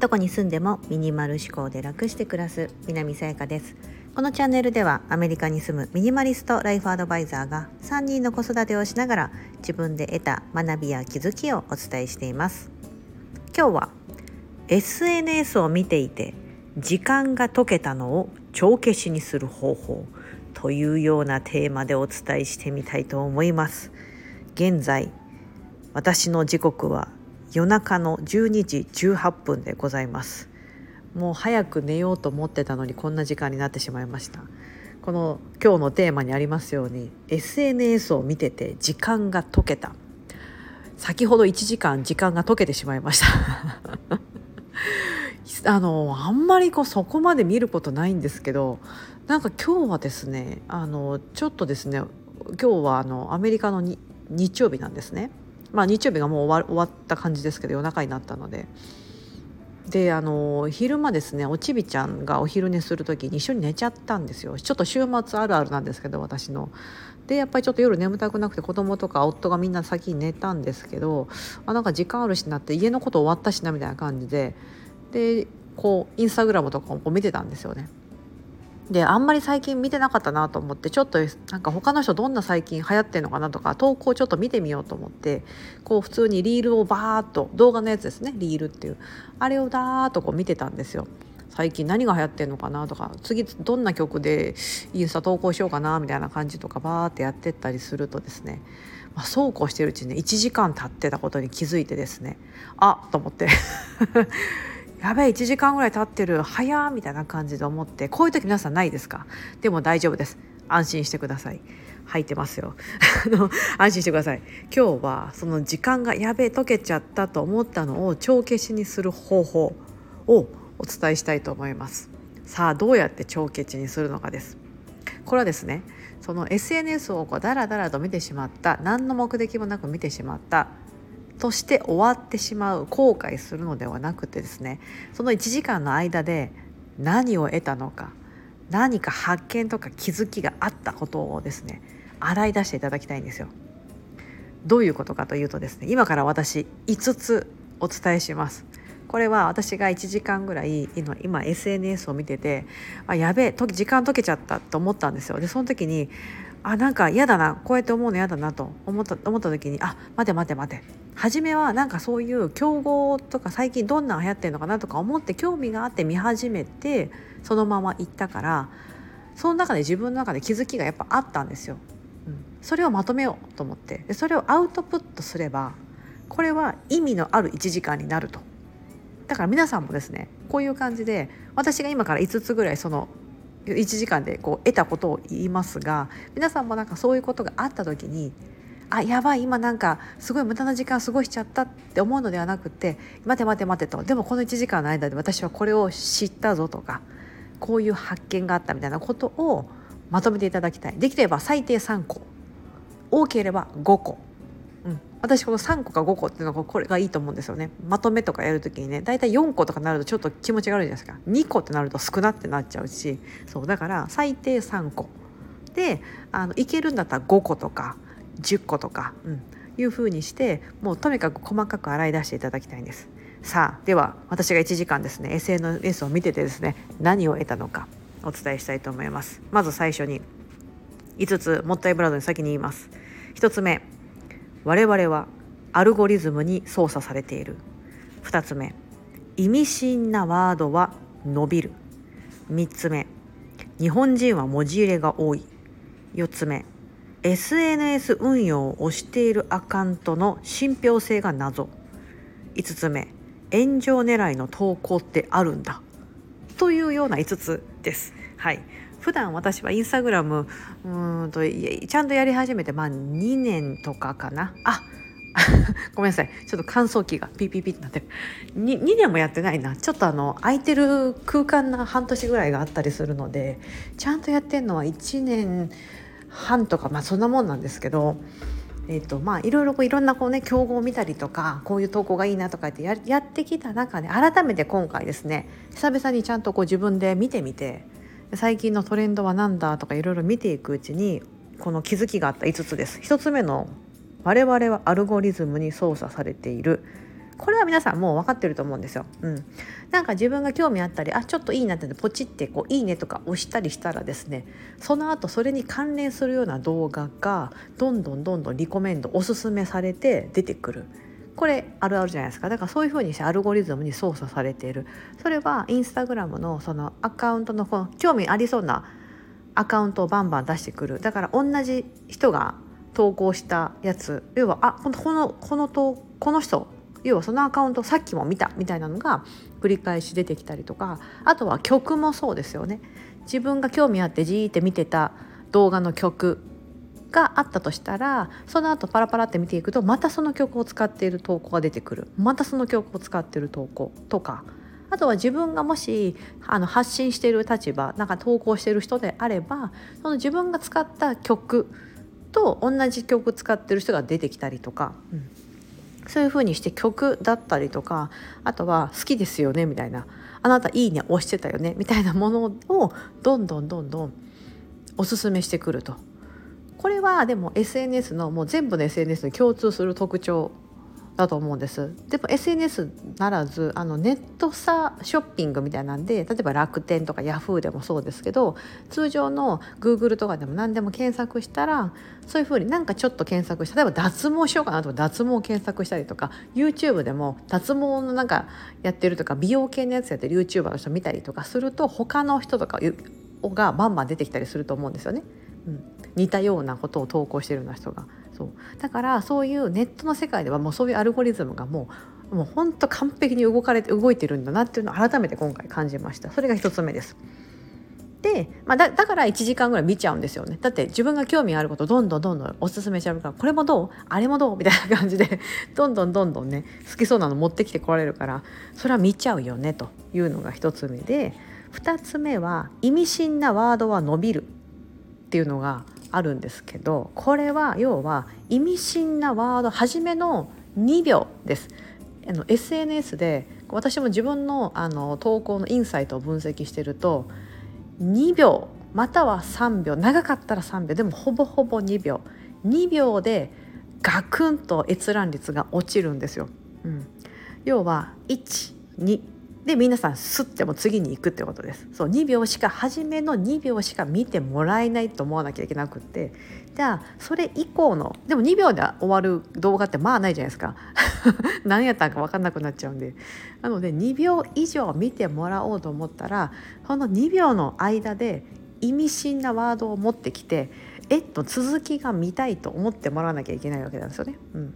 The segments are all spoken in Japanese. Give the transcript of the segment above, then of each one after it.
どこに住んでもミニマル思考で楽して暮らす南さやかです。このチャンネルではアメリカに住むミニマリストライフアドバイザーが3人の子育てをしながら自分で得た学びや気づきをお伝えしています。今日は SNS を見ていて時間が解けたのを帳消しにする方法というようなテーマでお伝えしてみたいと思います。現在私の時刻は夜中の12時18分でございます。もう早く寝ようと思ってたのにこんな時間になってしまいました。この今日のテーマにありますように SNS を見てて時間が解けた。先ほど1時間時間が解けてしまいました。あのあんまりこうそこまで見ることないんですけどなんか今日はですねあのちょっとですね今日はあのアメリカの日曜日なんですね。まあ日曜日がもう終わった感じですけど夜中になったので。であの昼間ですねおちびちゃんがお昼寝する時に一緒に寝ちゃったんですよちょっと週末あるあるなんですけど私の。でやっぱりちょっと夜眠たくなくて子供とか夫がみんな先に寝たんですけどあなんか時間あるしなって家のこと終わったしなみたいな感じででこうインスタグラムとかも見てたんですよね。であんまり最近見てなかったなと思ってちょっとなんか他の人どんな最近流行ってんのかなとか投稿ちょっと見てみようと思ってこう普通にリールをバーッと動画のやつですね。リールっていう。あれをダーッとこう見てたんですよ。最近何が流行ってんのかなとか次どんな曲でインスタ投稿しようかなみたいな感じとかバーってやってったりするとですね、まあ、そうこうしてるうちに、ね、1時間経ってたことに気づいてですねあっと思って。やべえ1時間ぐらい経ってる。早みたいな感じで思ってこういう時皆さんないですか？でも大丈夫です。安心してください。入ってますよ。安心してください。今日はその時間がやべえ解けちゃったと思ったのを帳消しにする方法をお伝えしたいと思います。さあどうやって帳消しにするのかです。これはですねその SNS をこうダラダラと見てしまった何の目的もなく見てしまったとして終わってしまう後悔するのではなくてですねその1時間の間で何を得たのか何か発見とか気づきがあったことをですね洗い出していただきたいんですよ。どういうことかというとですね今から私5つお伝えします。これは私が1時間ぐらい今 SNS を見ててあやべえ時間解けちゃったと思ったんですよ。でその時にあなんか嫌だなこうやって思うの嫌だなと思った思った時にあ待て待て待て初めはなんかそういう競合とか最近どんな流行ってるのかなとか思って興味があって見始めてそのまま行ったからその中で自分の中で気づきがやっぱあったんですよ。うん、それをまとめようと思ってそれをアウトプットすればこれは意味のある1時間になると。だから皆さんもですねこういう感じで私が今から5つぐらいその1時間でこう得たことを言いますが皆さんもなんかそういうことがあった時にあやばい今なんかすごい無駄な時間過ごしちゃったって思うのではなくて待て待て待てとでもこの1時間の間で私はこれを知ったぞとかこういう発見があったみたいなことをまとめていただきたい。できれば最低3個。多ければ5個。うん、私この3個か5個っていうのがこれがいいと思うんですよねまとめとかやる時にね大体4個とかなるとちょっと気持ちが悪いじゃないですか2個ってなると少なってなっちゃうしそうだから最低3個であのいけるんだったら5個とか10個とか、うん、いうふうにしてもうとにかく細かく洗い出していただきたいんです。さあでは私が1時間ですね SNS を見ててですね何を得たのかお伝えしたいと思います。まず最初に5つもったいぶらずに先に言います。1つ目我々はアルゴリズムに操作されている。2つ目意味深なワードは伸びる。3つ目日本人は文字入れが多い。4つ目 SNS 運用をしているアカウントの信憑性が謎。5つ目炎上狙いの投稿ってあるんだ。というような5つです。はい。普段私はインスタグラムうんとちゃんとやり始めてまあ2年とかかな。あ ごめんなさい。ちょっと乾燥機がピーピーピーってなってる。2, 2年もやってないな。ちょっとあの空いてる空間な半年ぐらいがあったりするのでちゃんとやってんのは1年半とかまあそんなもんなんですけどえーとまあ、いろいろこういろんなこう、ね、競合を見たりとかこういう投稿がいいなとかってややってきた中で改めて今回ですね久々にちゃんとこう自分で見てみて最近のトレンドは何だとかいろいろ見ていくうちにこの気づきがあった5つです1つ目の我々はアルゴリズムに操作されているこれは皆さんもう分かってると思うんですよ。うん、なんか自分が興味あったりあちょっといいなってポチってこう「いいね」とか押したりしたらですねその後それに関連するような動画がどんどんどんどんリコメンドおすすめされて出てくる。これあるあるじゃないですか。だからそういうふうにしてアルゴリズムに操作されている。それはインスタグラムのそのアカウントのこの興味ありそうなアカウントをバンバン出してくる。だから同じ人が投稿したやつ。要はあこのこのこのこの人。要はそのアカウントさっきも見た。みたいなのが繰り返し出てきたりとか。あとは曲もそうですよね。自分が興味あってじーって見てた動画の曲。があったとしたらその後パラパラって見ていくとまたその曲を使っている投稿が出てくる。またその曲を使っている投稿とか。あとは自分がもしあの発信している立場なんか投稿している人であればその自分が使った曲と同じ曲使ってる人が出てきたりとか、うん、そういう風にして曲だったりとかあとは好きですよねみたいな。あなたいいね押してたよねみたいなものをどんどんどんどんおすすめしてくると。これはでも SNS のもう全部の SNS に共通する特徴だと思うんですでも SNS ならずあのネットさショッピングみたいなんで例えば楽天とかヤフーでもそうですけど通常の Google とかでも何でも検索したらそういうふうになんかちょっと検索した例えば脱毛しようかなとか脱毛検索したりとか YouTube でも脱毛のなんかやってるとか美容系のやつやってる YouTuber の人見たりとかすると他の人とかがバンバン出てきたりすると思うんですよね。うん、似たようなことを投稿してるような人が。そうだからそういうネットの世界ではもうそういうアルゴリズムがもうもうほんと完璧に動かれて動いてるんだなっていうのを改めて今回感じましたそれが1つ目です。で、まあ、だから1時間ぐらい見ちゃうんですよねだって自分が興味あることどんどんどんどんおすすめしちゃうからこれもどうあれもどうみたいな感じで どんどんどんどんね好きそうなの持ってきてこられるからそれは見ちゃうよねというのが1つ目で2つ目は意味深なワードは伸びるっていうのがあるんですけどこれは要は意味深なワード初めの2秒です。あの SNS で私も自分のあの投稿のインサイトを分析してると2秒または3秒長かったら3秒でもほぼほぼ2秒2秒でガクンと閲覧率が落ちるんですよ。うん、要は12で皆さんスッても次に行くってことです。そう2秒しか初めの2秒しか見てもらえないと思わなきゃいけなくって。じゃあそれ以降のでも2秒で終わる動画ってまあないじゃないですか。何やったんか分かんなくなっちゃうんで。なので2秒以上見てもらおうと思ったらこの2秒の間で意味深なワードを持ってきてえっと続きが見たいと思ってもらわなきゃいけないわけなんですよね。うん。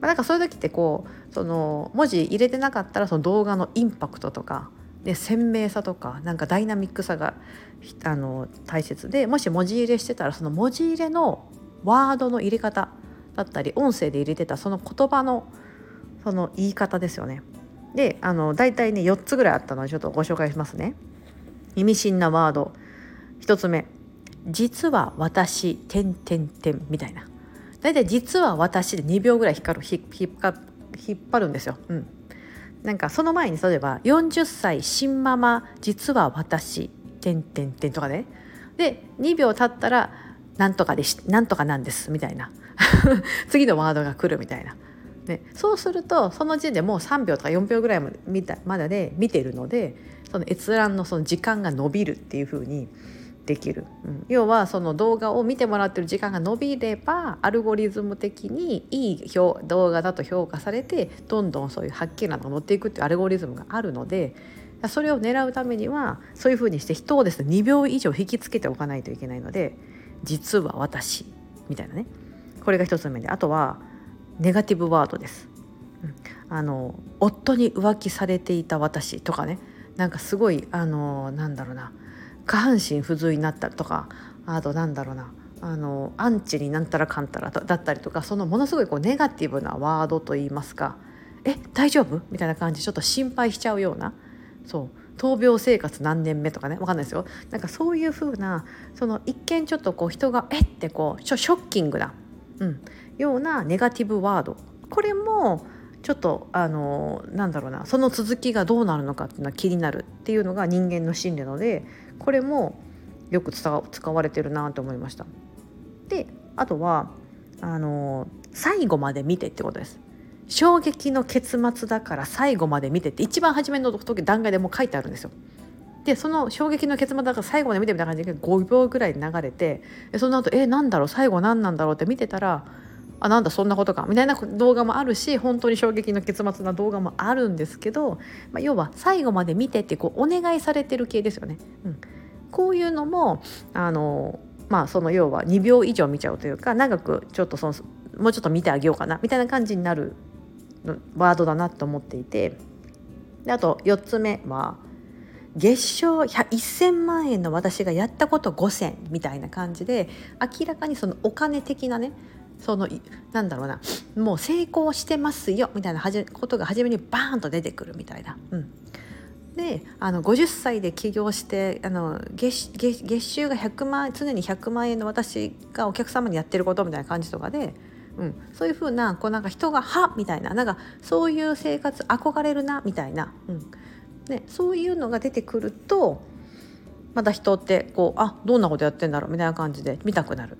まあ、なんかそういう時ってこうその文字入れてなかったらその動画のインパクトとかで鮮明さとかなんかダイナミックさがあの大切でもし文字入れしてたらその文字入れのワードの入れ方だったり音声で入れてたその言葉のその言い方ですよね。であの大体ね4つぐらいあったのでちょっとご紹介しますね。意味深なワード1つ目「実は私」「てんてんてん」みたいな大体実は私で2秒ぐらい光る引っ引っ張るんですよ。うん、なんかその前に例えば40歳新ママ実は私てんてんてんとかねで2秒経ったらなんとかでしなんとかなんですみたいな 次のワードが来るみたいな。ね、そうするとその時点でもう3秒とか4秒ぐらいまでまだで見てるのでその閲覧のその時間が伸びるっていう風にできる、うん、要はその動画を見てもらってる時間が伸びればアルゴリズム的にいい動画だと評価されてどんどんそういうはっきりなのが乗っていくっていうアルゴリズムがあるのでそれを狙うためにはそういうふうにして人をですね2秒以上引きつけておかないといけないので実は私みたいなね。これが1つ目で。あとはネガティブワードです。うん、あの夫に浮気されていた私とかね。なんかすごいあのなんだろうな下半身不随になったとかあとなんだろうなあのアンチになんたらかんたらだったりとかそのものすごいこうネガティブなワードといいますか「え大丈夫?」みたいな感じちょっと心配しちゃうようなそう闘病生活何年目とかね分かんないですよなんかそういう風なその一見ちょっとこう人が「え？っ?」てこうショッキングな、うん、ようなネガティブワードこれもちょっとあのなんだろうなその続きがどうなるのかっていうのは気になるっていうのが人間の心理なのでこれもよく使われてるなと思いました。であとはあの最後まで見てってことです。衝撃の結末だから最後まで見てって一番初めの時段階でもう書いてあるんですよ。でその衝撃の結末だから最後まで見てみたいな感じで5秒ぐらい流れてその後えなんだろう？最後何なんだろう？って見てたらあなんだそんなことかみたいな動画もあるし本当に衝撃の結末な動画もあるんですけど、まあ、要は最後まで見てってこうお願いされてる系ですよね。うん、こういうのもあのまあその要は2秒以上見ちゃうというか長くちょっとそのもうちょっと見てあげようかなみたいな感じになるワードだなと思っていてであと4つ目は月賞1000万円の私がやったこと5,000みたいな感じで明らかにそのお金的なねそのなんだろうな。もう成功してますよみたいなことが初めにバーンと出てくるみたいな。うん。であの50歳で起業してあの月月月収が100万常に100万円の私がお客様にやってることみたいな感じとかで、うん、そういうふうなこうなんか人が「は」みたいな。なんかそういう生活憧れるなみたいな、うん。ね、そういうのが出てくるとまた人ってこうあどんなことやってんだろうみたいな感じで見たくなる、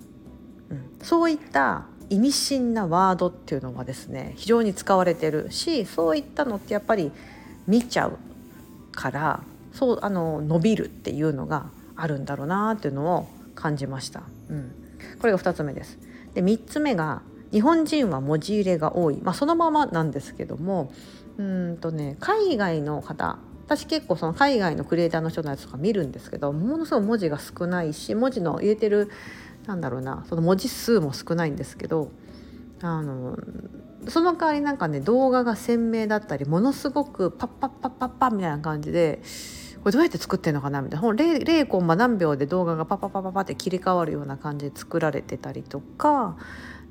そういった意味深なワードっていうのはですね非常に使われてるしそういったのってやっぱり見ちゃうからそうあの伸びるっていうのがあるんだろうなっていうのを感じました。うん、これが2つ目です。で3つ目が日本人は文字入れが多い、まあ、そのままなんですけどもうんとね海外の方私結構その海外のクリエイターの人のやつとか見るんですけどものすごい文字が少ないし文字の入れてるなんだろうなその文字数も少ないんですけどあのその代わりなんかね動画が鮮明だったりものすごくパッパッパッパッパみたいな感じでこれどうやって作ってんのかなみたいな 0, 0コンマ何秒で動画がパッパッパッパッパって切り替わるような感じで作られてたりとか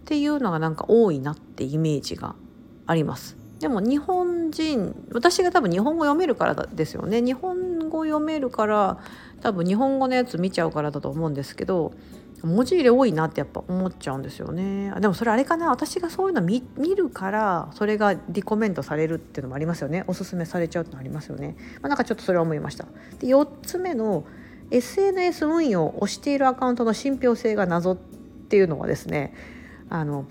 っていうのがなんか多いなってイメージがあります。でも日本人私が多分日本語読めるからですよね日本語読めるから多分日本語のやつ見ちゃうからだと思うんですけど文字入れ多いなってやっぱ思っちゃうんですよね。でもそれあれかな？私がそういうの見るからそれがリコメントされるっていうのもありますよね。おすすめされちゃうってのありますよね、まあ、なんかちょっとそれは思いました。で4つ目の SNS 運用をしているアカウントの信憑性が謎っていうのはですねあの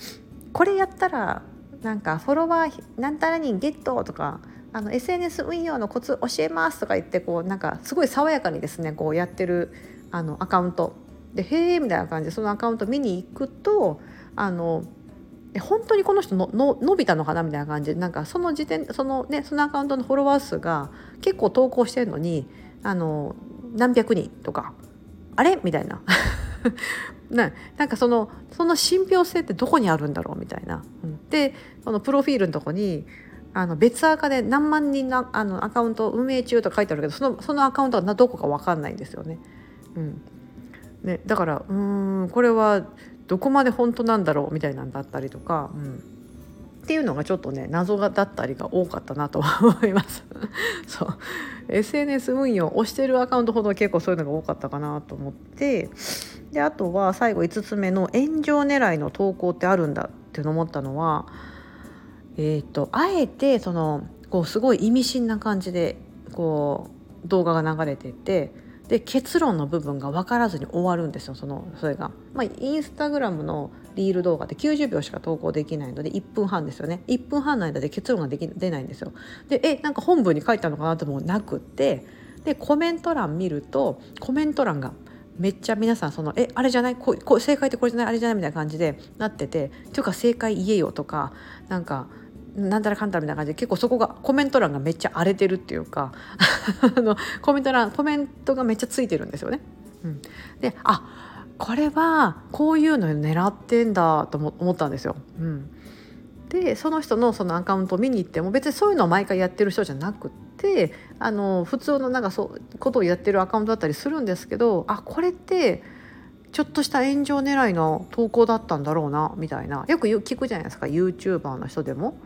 これやったらなんかフォロワーなんたらにゲットとかあの SNS 運用のコツ教えますとか言ってこうなんかすごい爽やかにですねこうやってるあのアカウント。で「へえ」みたいな感じでそのアカウント見に行くとあの本当にこの人のの伸びたのかなみたいな感じでなんかその時点そのねそのアカウントのフォロワー数が結構投稿してるのにあの何百人とかあれ？みたいな。ななんかそのその信憑性ってどこにあるんだろう？みたいな。でこのプロフィールのとこにあの別アカで何万人のあのアカウント運営中と書いてあるけどそのそのアカウントはどこか分かんないんですよね。うん。ね、だからうんこれはどこまで本当なんだろうみたいなんだったりとか、うん、っていうのがちょっとね謎がだったりが多かったなと思います。そう。SNS 運用をしてるアカウントほど結構そういうのが多かったかなと思って。であとは最後5つ目の炎上狙いの投稿ってあるんだって思ったのはえっ、ー、とあえてそのこうすごい意味深な感じでこう動画が流れててで結論の部分が分からずに終わるんですよそのそれが。まあ、インスタグラムのリール動画って90秒しか投稿できないので1分半ですよね1分半の間で結論ができ出ないんですよ。でえなんか本文に書いたのかなともなくってでコメント欄見るとコメント欄がめっちゃ皆さんその「えあれじゃない？ここ正解ってこれじゃない？あれじゃない」みたいな感じでなってて「というか正解言えよ」とかなんかなんたらかんたらみたいな感じで結構そこがコメント欄がめっちゃ荒れてるっていうか あのコメント欄コメントがめっちゃついてるんですよね。うん、であこれはこういうの狙ってんだと思ったんですよ。うん、でその人のそのアカウントを見に行っても別にそういうのを毎回やってる人じゃなくてあの普通のなんかそうことをやってるアカウントだったりするんですけどあこれってちょっとした炎上狙いの投稿だったんだろうなみたいなよく聞くじゃないですか YouTuber の人でも。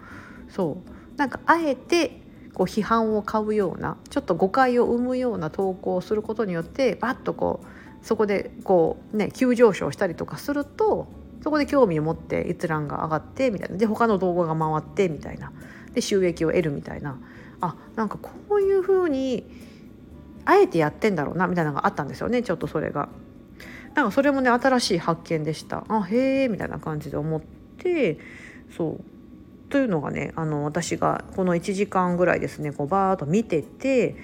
そう。なんかあえてこう批判を買うようなちょっと誤解を生むような投稿をすることによってバッとこうそこでこうね急上昇したりとかするとそこで興味を持って閲覧が上がってみたいな。で他の動画が回ってみたいな。で収益を得るみたいな。あなんかこういうふうにあえてやってんだろうなみたいなのがあったんですよねちょっとそれが。なんかそれもね新しい発見でした。あへえみたいな感じで思ってそう。というのがねあの私がこの1時間ぐらいですねこうバーッと見てて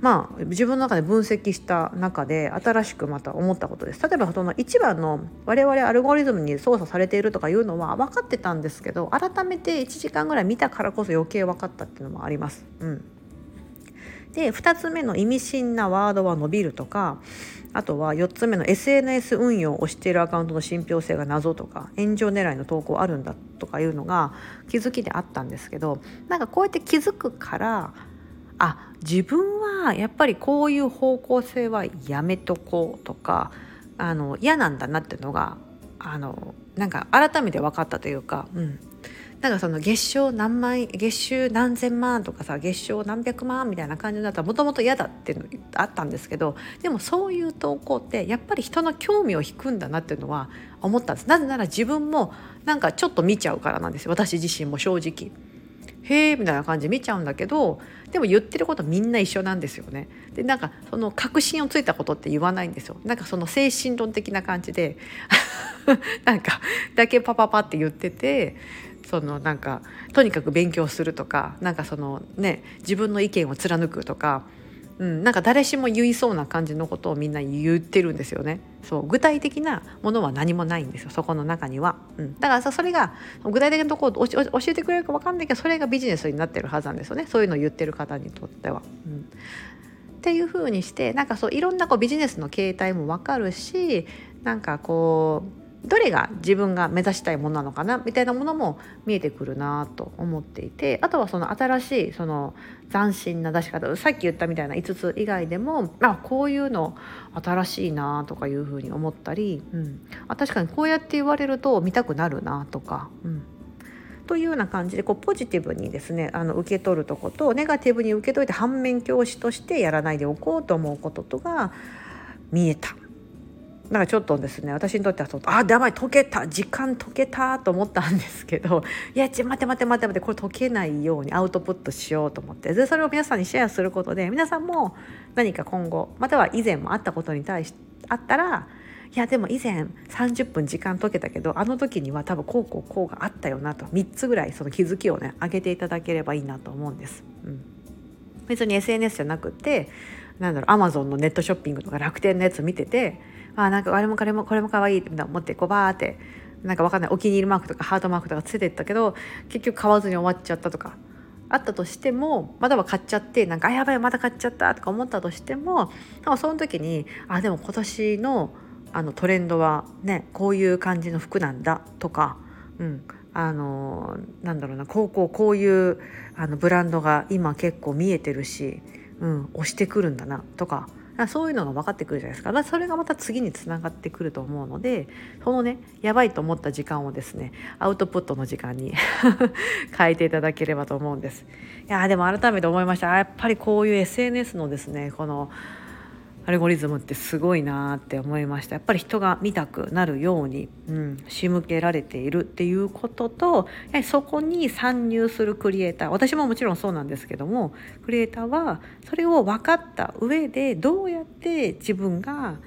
まあ自分の中で分析した中で新しくまた思ったことです例えばその1番の我々アルゴリズムに操作されているとかいうのは分かってたんですけど改めて1時間ぐらい見たからこそ余計分かったっていうのもあります。うんで2つ目の意味深なワードは伸びるとかあとは4つ目の SNS 運用をしているアカウントの信憑性が謎とか炎上狙いの投稿あるんだとかいうのが気づきであったんですけどなんかこうやって気づくからあ自分はやっぱりこういう方向性はやめとこうとかあの嫌なんだなっていうのがあのなんか改めて分かったというか、うん、なんかその月賞何万月収何千万とかさ月賞何百万みたいな感じだったらもともと嫌だっていうのあったんですけどでもそういう投稿ってやっぱり人の興味を引くんだなっていうのは思ったんですなぜなら自分もなんかちょっと見ちゃうからなんです私自身も正直。へえみたいな感じで見ちゃうんだけどでも言ってることみんな一緒なんですよね。でなんかその確信をついたことって言わないんですよ。なんかその精神論的な感じで なんかだけパパパって言っててそのなんかとにかく勉強するとかなんかそのね自分の意見を貫くとか、うん、なんか誰しも言いそうな感じのことをみんな言ってるんですよね。そう具体的なものは何もないんですよそこの中には、うん、だからさそれが具体的なところを教えてくれるか分かんないけどそれがビジネスになってるはずなんですよねそういうのを言ってる方にとっては。うんっていう風にしてなんかそういろんなこうビジネスの形態も分かるしなんかこうどれが自分が目指したいものなのかなみたいなものも見えてくるなと思っていてあとはその新しいその斬新な出し方さっき言ったみたいな5つ以外でもあこういうの新しいなとかいうふうに思ったり、うん、あ確かにこうやって言われると見たくなるなとか。うんというような感じでこうポジティブにですねあの受け取るとことネガティブに受け取って反面教師としてやらないでおこうと思うこととが見えたなんかちょっとですね私にとってはそうあやばい解けた時間解けたと思ったんですけど いやち待て待て待て待てこれ解けないようにアウトプットしようと思ってでそれを皆さんにシェアすることで皆さんも何か今後または以前もあったことに対しあったらいやでも以前30分時間解けたけどあの時には多分こうこうこうがあったよなと3つぐらいその気づきをね上げていただければいいなと思うんです。うん、別に SNS じゃなくてなんだろうアマゾンのネットショッピングとか楽天のやつ見ててあなんかあれもこれもこれも可愛いって思ってこうバーってなんかわかんないお気に入りマークとかハートマークとかついてったけど結局買わずに終わっちゃったとかあったとしてもまだは買っちゃってなんかあやばいまた買っちゃったとか思ったとしてもその時にあでも今年のあのトレンドはねこういう感じの服なんだとか、うん、あのなんだろうなこうこうこういうあのブランドが今結構見えてるし、うん、押してくるんだなとかそういうのが分かってくるじゃないですか。だそれがまた次につながってくると思うのでそのねやばいと思った時間をですねアウトプットの時間に 変えていただければと思うんです。いやでも改めて思いました。やっぱりこういう SNS のですねこのアルゴリズムってすごいなって思いました。やっぱり人が見たくなるように、うん、仕向けられているっていうこととやそこに参入するクリエイター私ももちろんそうなんですけどもクリエイターはそれを分かった上でどうやって自分が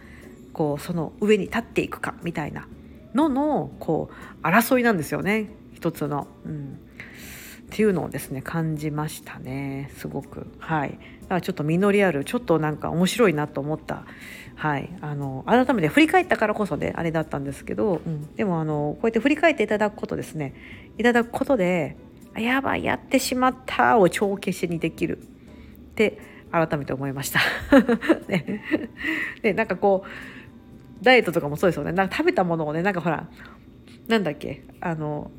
こうその上に立っていくかみたいなののこう争いなんですよね。一つの。うんっていうのをですね感じましたね。すごく。はい。だからちょっと実りあるちょっとなんか面白いなと思った。はい。あの改めて振り返ったからこそであれだったんですけど、うん、でもあのこうやって振り返っていただくことですね。いただくことでやばいやってしまったを帳消しにできる。って改めて思いました。ね、でなんかこうダイエットとかもそうですよね。なんか食べたものをねなんかほらなんだっけあの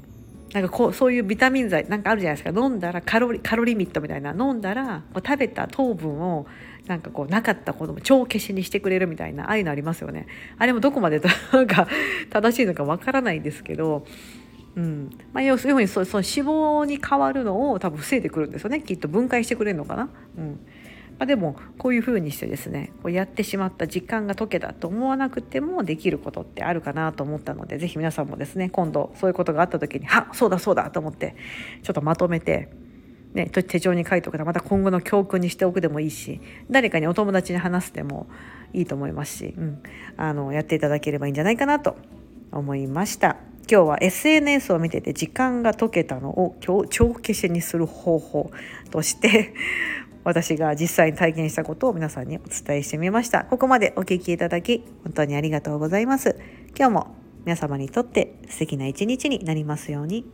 なんかこうそういうビタミン剤なんかあるじゃないですか。飲んだらカロリカロリミットみたいな。飲んだらこう食べた糖分をなんかこうなかったことも超消しにしてくれるみたいなああいうのありますよね。あれもどこまで なんか正しいのかわからないんですけど。うん。まあ、要するにそその脂肪に変わるのを多分防いでくるんですよね。きっと分解してくれるのかな。うん。まあ、でもこういうふうにしてですねこうやってしまった時間が解けたと思わなくてもできることってあるかなと思ったので是非皆さんもですね今度そういうことがあった時に「あそうだそうだ」と思ってちょっとまとめてね、手帳に書いておくとまた今後の教訓にしておくでもいいし誰かにお友達に話すでもいいと思いますし、うん、あのやっていただければいいんじゃないかなと思いました。今日は SNS を見てて時間が解けたのを帳消しにする方法として私が実際に体験したことを皆さんにお伝えしてみましたここまでお聞きいただき本当にありがとうございます今日も皆様にとって素敵な一日になりますように。